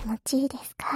気持ちいいですか？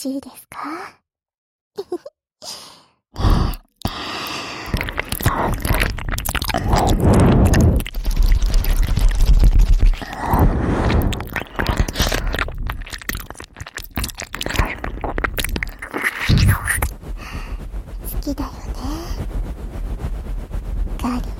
ちいいですか？好きだよね。ガリ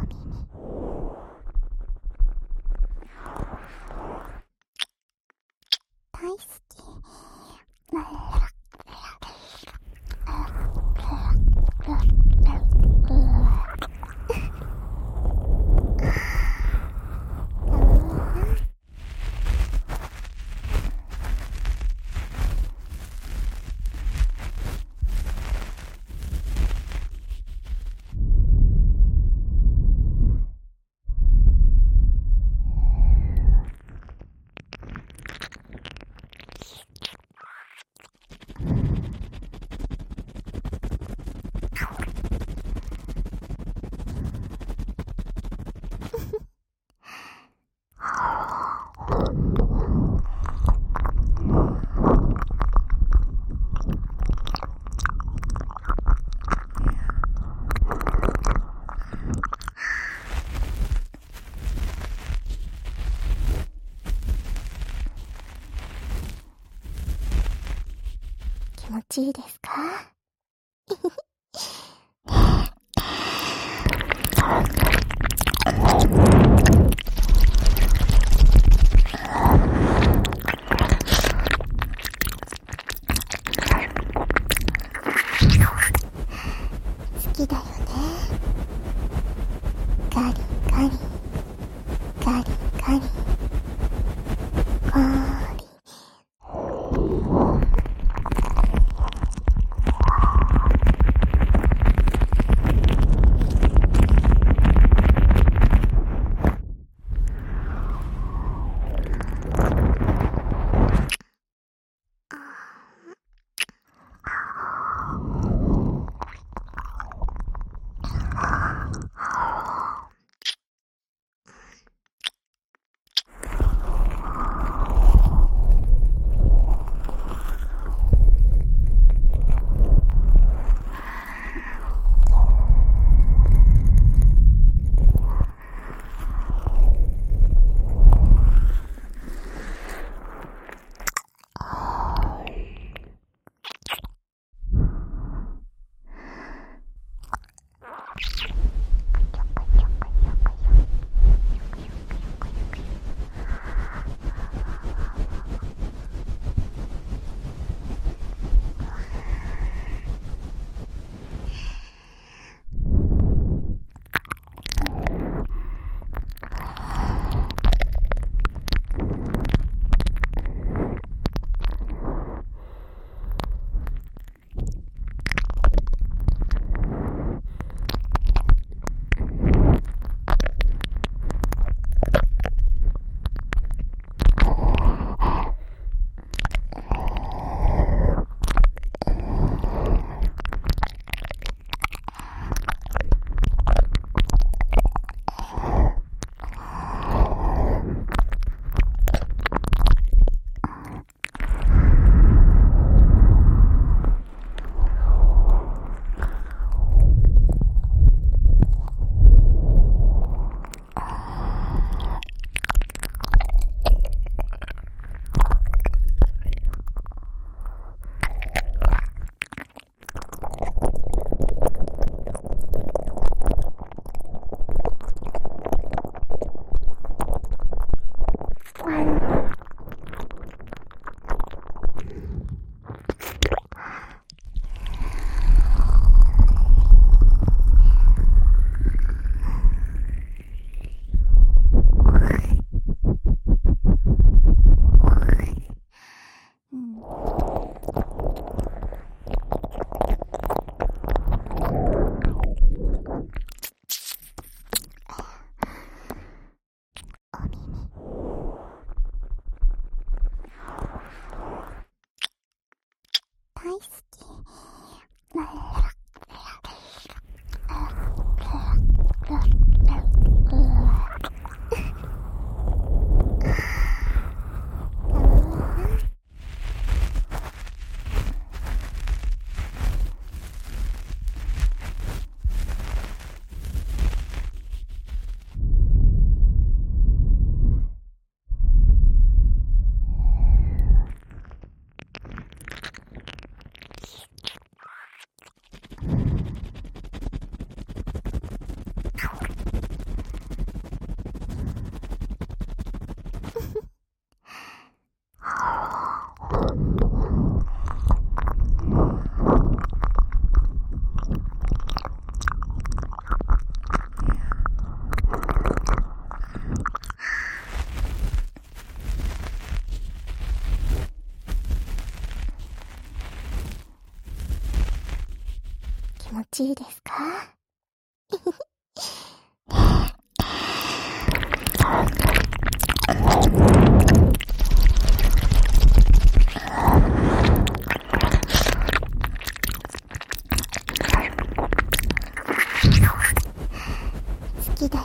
Bye. 気持ちいいですか？気持ちいいですか？好きだよ。